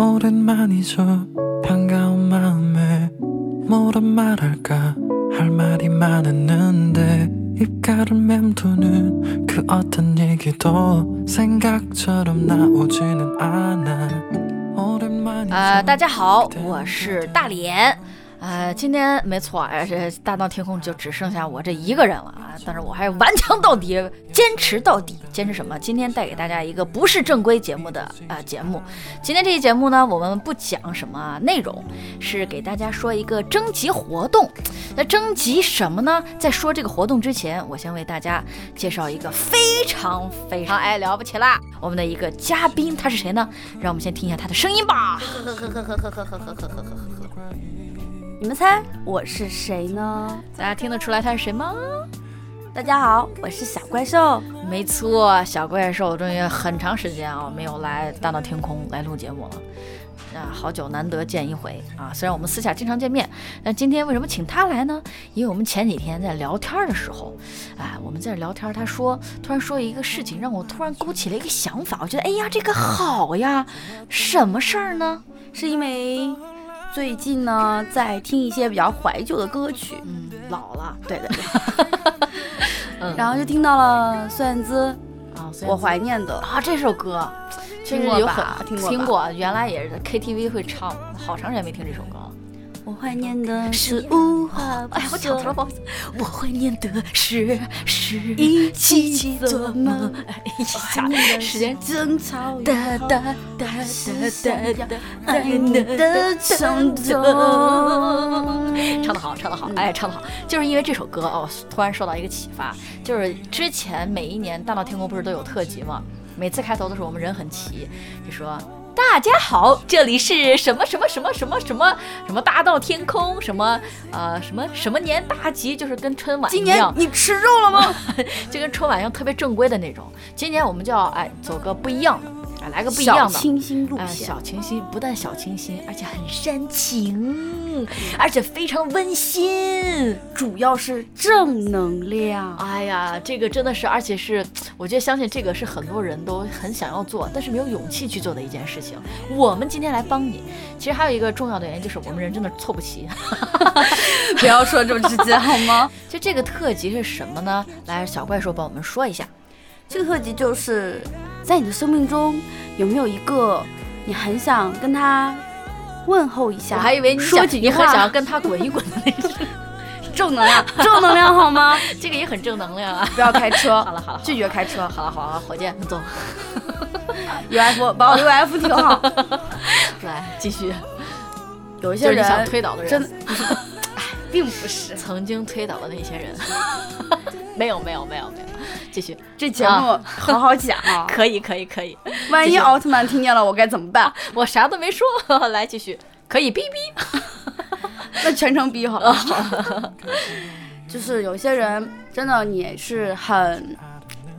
오랜만이죠 반가운 마음에 뭐라 말할까 할 말이 많았는데 입가를 맴도는 그 어떤 얘기도 생각처럼 나오지는 않아 오랜만이죠 呃，大家好，我是大脸。 呃，今天没错，呃，这大闹天宫就只剩下我这一个人了啊！但是我还顽强到底，坚持到底，坚持什么？今天带给大家一个不是正规节目的、呃节目。今天这期节目呢，我们不讲什么内容，是给大家说一个征集活动。那征集什么呢？在说这个活动之前，我先为大家介绍一个非常非常哎了不起啦，我们的一个嘉宾，他是谁呢？让我们先听一下他的声音吧。呵呵呵呵呵呵呵呵呵呵呵呵。你们猜我是谁呢？大家听得出来他是谁吗？大家好，我是小怪兽。没错，小怪兽终于很长时间啊没有来大闹天空来录节目了。啊，好久难得见一回啊！虽然我们私下经常见面，但今天为什么请他来呢？因为我们前几天在聊天的时候，哎，我们在聊天，他说突然说一个事情，让我突然勾起了一个想法，我觉得哎呀，这个好呀！什么事儿呢？是因为最近呢在听一些比较怀旧的歌曲，嗯，老了，对对对，嗯，然后就听到了孙燕姿。啊，《我怀念的》，啊这首歌，其听过吧？听过吧？听过，原来也是在 KTV 会唱，好长时间没听这首歌了。我怀念的是无话不哎呀，我了，说不好意思。我怀念的是是一起起做做梦梦，哎一下怀念的时间是争吵哒哒后哒哒哒要哒爱你的冲动。唱得好，唱得好，哎，唱得好，就是因为这首歌哦，突然受到一个启发，就是之前每一年大闹天宫不是都有特辑吗？每次开头的时候我们人很齐，就说。大家好，这里是什么什么什么什么什么什么大闹天空，什么呃什么什么年大集，就是跟春晚今一样年，你吃肉了吗？就跟春晚一样特别正规的那种。今年我们就要哎走个不一样的，哎来个不一样的。小清新路哎，线，小清新不但小清新，而且很煽情，而且非常温馨。主要是正能量。哎呀，这个真的是，而且是，我觉得相信这个是很多人都很想要做，但是没有勇气去做的一件事情。我们今天来帮你。其实还有一个重要的原因就是我们人真的凑不齐。不要说这么直接好吗？就这个特辑是什么呢？来，小怪兽帮我们说一下。这个特辑就是在你的生命中有没有一个你很想跟他问候一下？我还以为你说几句想你很想要话，跟他滚一滚的那种，正能量，正能量好吗？这个也很正能量啊。不要开车，好了好了，拒绝开车。好了好了，火箭走，UF 把我 UF 听好。来继续。有一些就是想人推倒的人，真的，哎，并不是。曾经推倒的那些人，没有没有没有没有，继续，这节目好好讲啊，可以可以可以，万一奥特曼听见了，我该怎么办？我啥都没说，来继续，可以逼逼，那全程逼好了。就是有些人真的你是很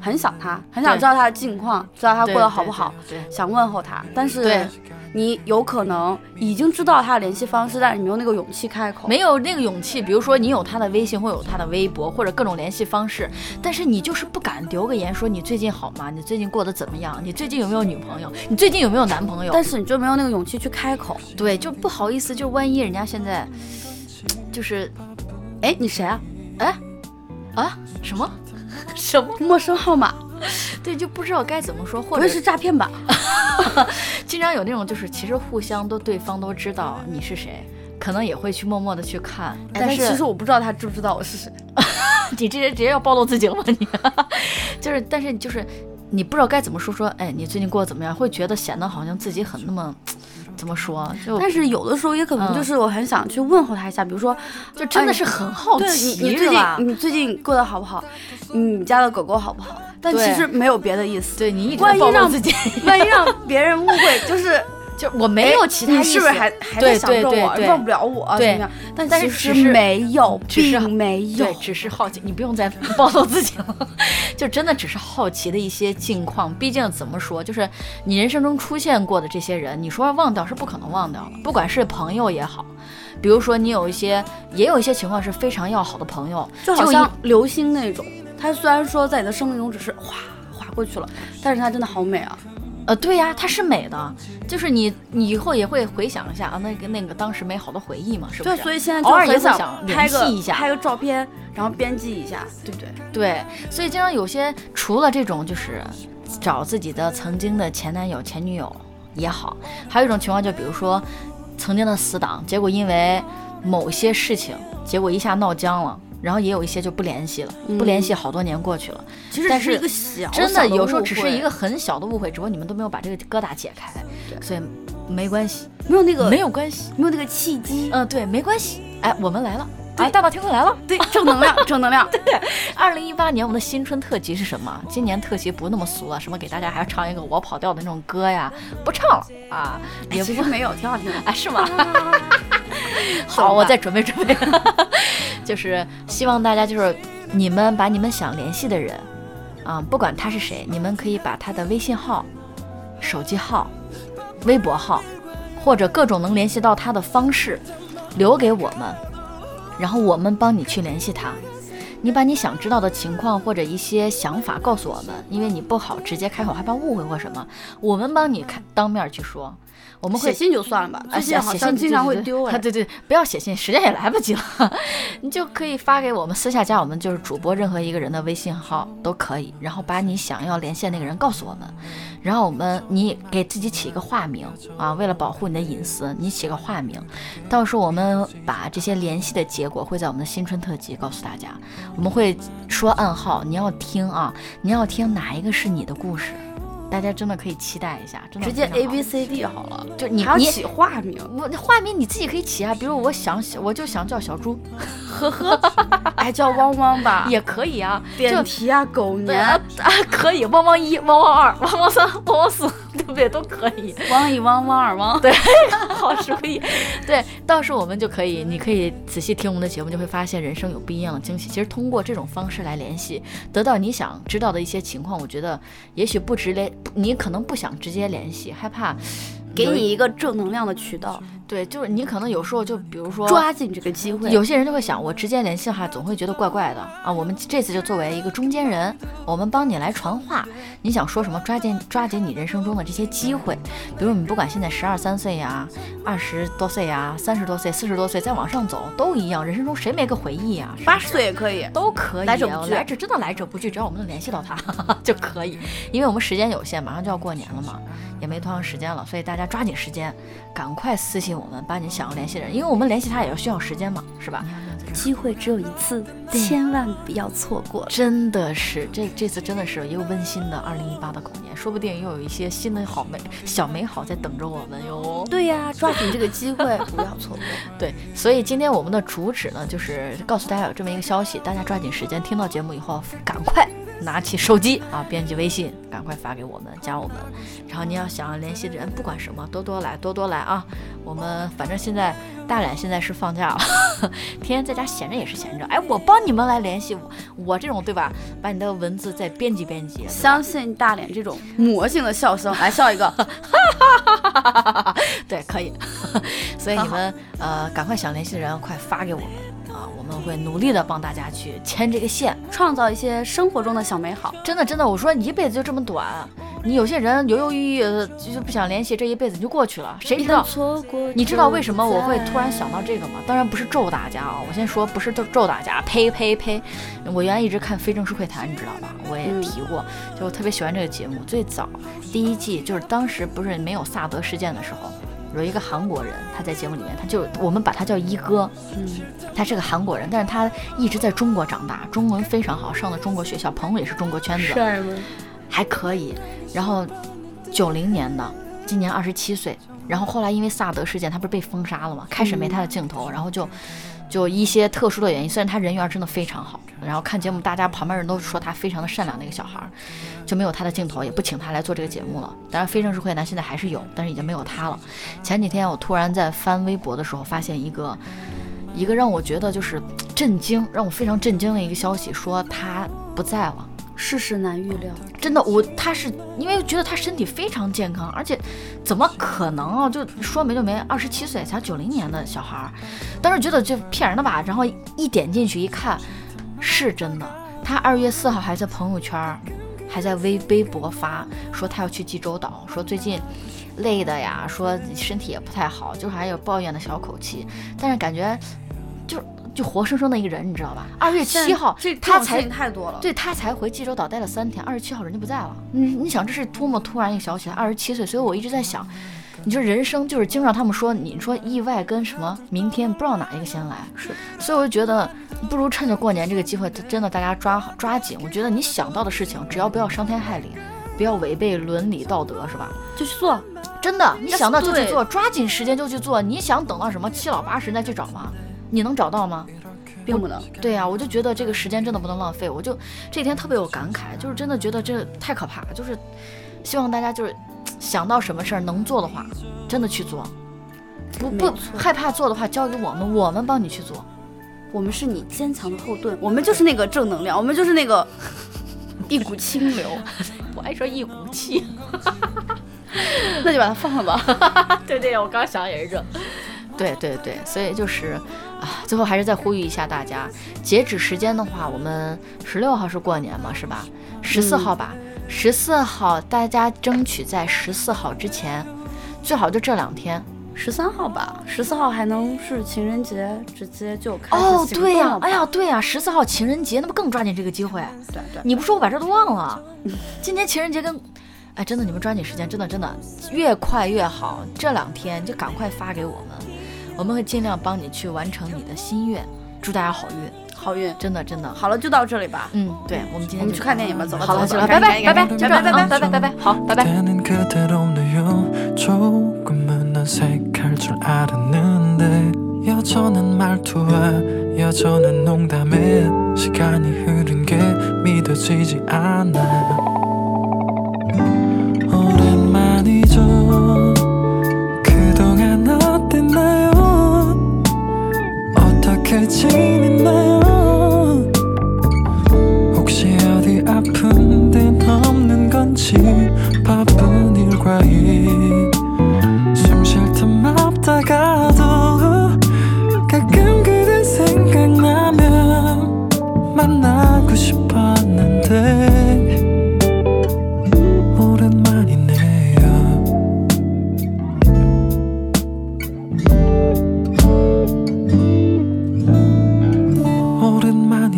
很想他，很想知道他的近况，知道他过得好不好，？想问候他，但是对你有可能已经知道他的联系方式，但是你没有那个勇气开口。没有那个勇气，比如说你有他的微信或有他的微博或者各种联系方式，但是你就是不敢留个言说你最近好吗？你最近过得怎么样？你最近有没有女朋友？你最近有没有男朋友？但是你就没有那个勇气去开口。对，就不好意思，就万一人家现在就是哎，你谁啊？哎啊什么 什么？陌生号码，对，就不知道该怎么说，或者是诈骗吧？经常有那种就是其实互相都对方都知道你是谁，可能也会去默默的去看，哎但是其实我不知道他知不知道我是谁。你直接直接要暴露自己了吗？你就是，但是就是你不知道该怎么说说，哎，你最近过得怎么样？会觉得显得好像自己很那么怎么说，就但是有的时候也可能嗯就是我很想去问候他一下，比如说，就真的是很好对你奇，你最近你最近过得好不好？你家的狗狗好不好？但其实没有别的意思。对你一直万一让暴露自己，万一让别人误会，就是 就我没有其他意思，你是不是还还在想着我，忘不了我对么样？但但其实是没有，并没有对，。只是好奇，你不用再 暴露自己了，就真的只是好奇的一些近况。毕竟怎么说，就是你人生中出现过的这些人，你说忘掉是不可能忘掉的，不管是朋友也好。比如说，你有一些，也有一些情况是非常要好的朋友，就好像流星那种，它虽然说在你的生命中只是哗划过去了，但是它真的好美啊！呃，对呀，它是美的，就是你你以后也会回想一下啊，那个那个当时美好的回忆嘛，是不对，是？所以现在就偶尔也很想拍个一下拍个照片，然后编辑一下，对不对？对，所以经常有些除了这种就是找自己的曾经的前男友、前女友也好，还有一种情况就比如说曾经的死党，结果因为某些事情，结果一下闹僵了。然后也有一些就不联系了，不联系好多年过去了，其实但是一个小真小的有时候只是一个很小的误会，只不过你们都没有把这个疙瘩解开，所以没关系，没有那个没有关系，没有那个契机，嗯，对，没关系。哎，我们来了，哎，大闹天宫来了。对，正能量，正能量。对二零一八年我们的新春特辑是什么？今年特辑不那么俗了，什么给大家还要唱一个我跑调的那种歌呀？不唱了啊，也不其实没有，挺好听的。啊，是吗？好，我再准备准备。就是希望大家就是你们把你们想联系的人，啊，不管他是谁，你们可以把他的微信号、手机号、微博号，或者各种能联系到他的方式留给我们，然后我们帮你去联系他。你把你想知道的情况或者一些想法告诉我们，因为你不好直接开口，害怕误会或什么，我们帮你开当面去说。我们会写信就算了吧，啊，最近好像经常会丢哎。对对对，不要写信，时间也来不及了，你就可以发给我们，私下加我们就是主播任何一个人的微信号都可以，然后把你想要连线那个人告诉我们，然后我们你给自己起一个化名啊，为了保护你的隐私，你起个化名，到时候我们把这些联系的结果会在我们的新春特辑告诉大家，我们会说暗号，你要听啊，你要听哪一个是你的故事。大家真的可以期待一下，真的直接 A B C D 好了，就你你还要起化名，我化名你自己可以起啊，比如我想我就想叫小猪，呵呵，哎叫汪汪吧，也可以啊，点题啊，狗年。啊，啊可以，汪汪一、汪汪二、汪汪三、汪汪四，对不对？都可以，汪一汪汪二汪，对，好主意，对，到时候我们就可以，你可以仔细听我们的节目，就会发现人生有不一样的惊喜。其实通过这种方式来联系，得到你想知道的一些情况，我觉得也许不直联，你可能不想直接联系，害怕给你一个正能量的渠道，对，就是你可能有时候就比如说抓紧这个机会。有些人就会想，我直接联系的话，总会觉得怪怪的啊。我们这次就作为一个中间人，我们帮你来传话。你想说什么，抓紧抓紧你人生中的这些机会。比如你不管现在十二三岁呀、二十多岁呀、三十多岁、四十多岁，再往上走都一样。人生中谁没个回忆呀？是不八十岁也可以，都可以，来者不拒来者真的来者不拒，只要我们能联系到他 就可以。因为我们时间有限，马上就要过年了嘛，也没多长时间了，所以大家抓紧时间，赶快私信我们，把你想要联系的人，因为我们联系他也要需要时间嘛，是吧？机会只有一次，千万不要错过。真的是，这这次真的是一个温馨的二零一八的狗年，说不定又有一些新的好美小美好在等着我们哟。对呀，抓紧这个机会，不要错过。对，所以今天我们的主旨呢，就是告诉大家有这么一个消息，大家抓紧时间听到节目以后，赶快拿起手机啊，编辑微信，赶快发给我们，加我们。然后你要想联系的人，不管什么，多多来，多多来啊！我们反正现在大脸现在是放假了，天天在家闲着也是闲着。哎，我帮你们来联系我，我这种对吧？把你的文字再编辑编辑，相信大脸这种魔性的笑声，来笑一个。对，可以。所以你们呃，赶快想联系的人，快发给我们啊！我们会努力的帮大家去牵这个线。创造一些生活中的小美好。真的，真的，我说你一辈子就这么短，你有些人犹犹豫豫的，就是不想联系，这一辈子就过去了，谁知道？错过，你知道为什么我会突然想到这个吗？当然不是咒大家啊！我先说不是咒咒大家，呸呸呸！我原来一直看《非正式会谈》，你知道吧？我也提过，就我特别喜欢这个节目。最早第一季就是当时不是没有萨德事件的时候，有一个韩国人他在节目里面，他就我们把他叫一哥，嗯，他是个韩国人，但是他一直在中国长大，中文非常好，上的中国学校，朋友也是中国圈子。帅吗？还可以。然后九零年的，今年二十七岁。然后后来因为萨德事件，他不是被封杀了吗？开始没他的镜头，然后就就一些特殊的原因，虽然他人缘真的非常好，然后看节目大家旁边人都说他非常的善良的一个小孩儿，就没有他的镜头，也不请他来做这个节目了。当然非正式会谈现在还是有，但是已经没有他了。前几天我突然在翻微博的时候，发现一个一个让我觉得就是震惊，让我非常震惊的一个消息，说他不在了。世事难预料。真的，我他是因为觉得他身体非常健康，而且怎么可能啊？就说没就没，二十七岁才九零年的小孩儿，当时觉得这骗人的吧，然后一点进去一看，是真的。他二月四号还在朋友圈还在微微博发说他要去济州岛，说最近累的呀，说身体也不太好，就是还有抱怨的小口气，但是感觉就就活生生的一个人，你知道吧？二月七号这他才太多了，对他才回济州岛待了三天，二十七号人就不在了。你你想这是多么突然一个消息？二十七岁，所以我一直在想，你说人生就是经常他们说，你说意外跟什么明天不知道哪一个先来，是，所以我就觉得不如趁着过年这个机会，真的大家抓好抓紧。我觉得你想到的事情，只要不要伤天害理，不要违背伦理道德，是吧？就去做，真的，你想到就去做，抓紧时间就去做。你想等到什么七老八十再去找吗？你能找到吗？并不能。对呀、我就觉得这个时间真的不能浪费。我就这天特别有感慨，就是真的觉得这太可怕了。就是希望大家就是想到什么事儿能做的话，真的去做，不不害怕做的话，交给我们，我们帮你去做。我们是你坚强的后盾，我们就是那个正能量，我们就是那个 一股清流，我爱说一股气，那就把它放了吧。对对，我刚想也是这。对对对，所以就是啊，最后还是再呼吁一下大家，截止时间的话，我们十六号是过年嘛，是吧？十四号吧，十四号大家争取在十四号之前，最好就这两天。十三号吧，十四号还能是情人节，直接就开始哦，行对呀、哎呀，对呀、十四号情人节，那不更抓紧这个机会？对对，你不说我把这都忘了。今年情人节跟，哎，真的你们抓紧时间，真的真的越快越好。这两天就赶快发给我们，我们会尽量帮你去完成你的心愿。祝大家好运，好运。真的真的。好了，就到这里吧。嗯，对，我们今天就我们去看电影吧走吧好了，走吧走了，拜拜拜拜，赶紧就这样啊拜拜拜拜，好，拜拜。 그때는 그대로네요 조금은 어색할 줄 알았는데 여전한 말투와 여전한 농담에 시간이 흐른 게 믿어지지 않아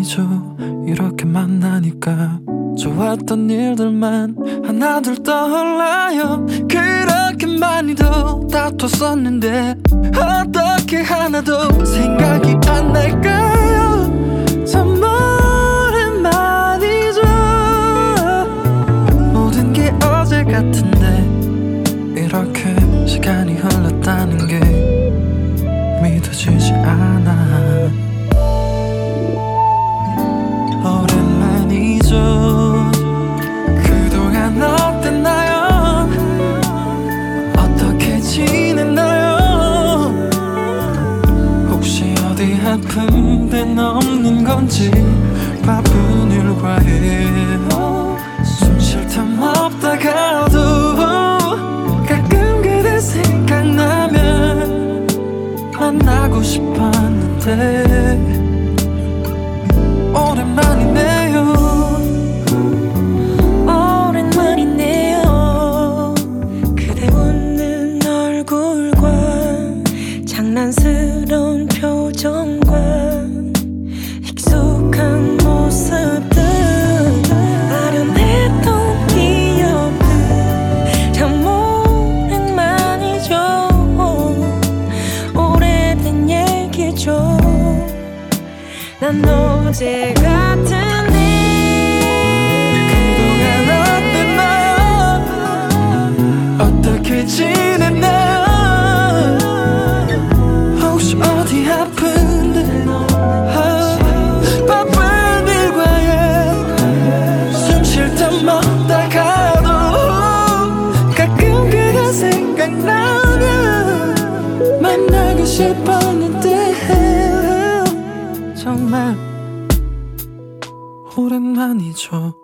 오랜만이죠. 이렇게 만나니까 좋았던 일들만 하나둘 떠올라요. 그렇게 많이도 다퉜었는데 어떻게 하나도 생각이 안 날까요? 참 오랜만이죠. 모든 게 어제 같은데 이렇게 시간이 흘렀다는 게 믿어지지 않아 싶었는데 난 어제 같은 일 그동안 어땠나요 어떻게 지냈나요? 혹시 어디 아픈데? 아, 바쁜 일과에 숨쉴틈 없다가도 가끔 그대 생각나면 만나고 싶었는데 你错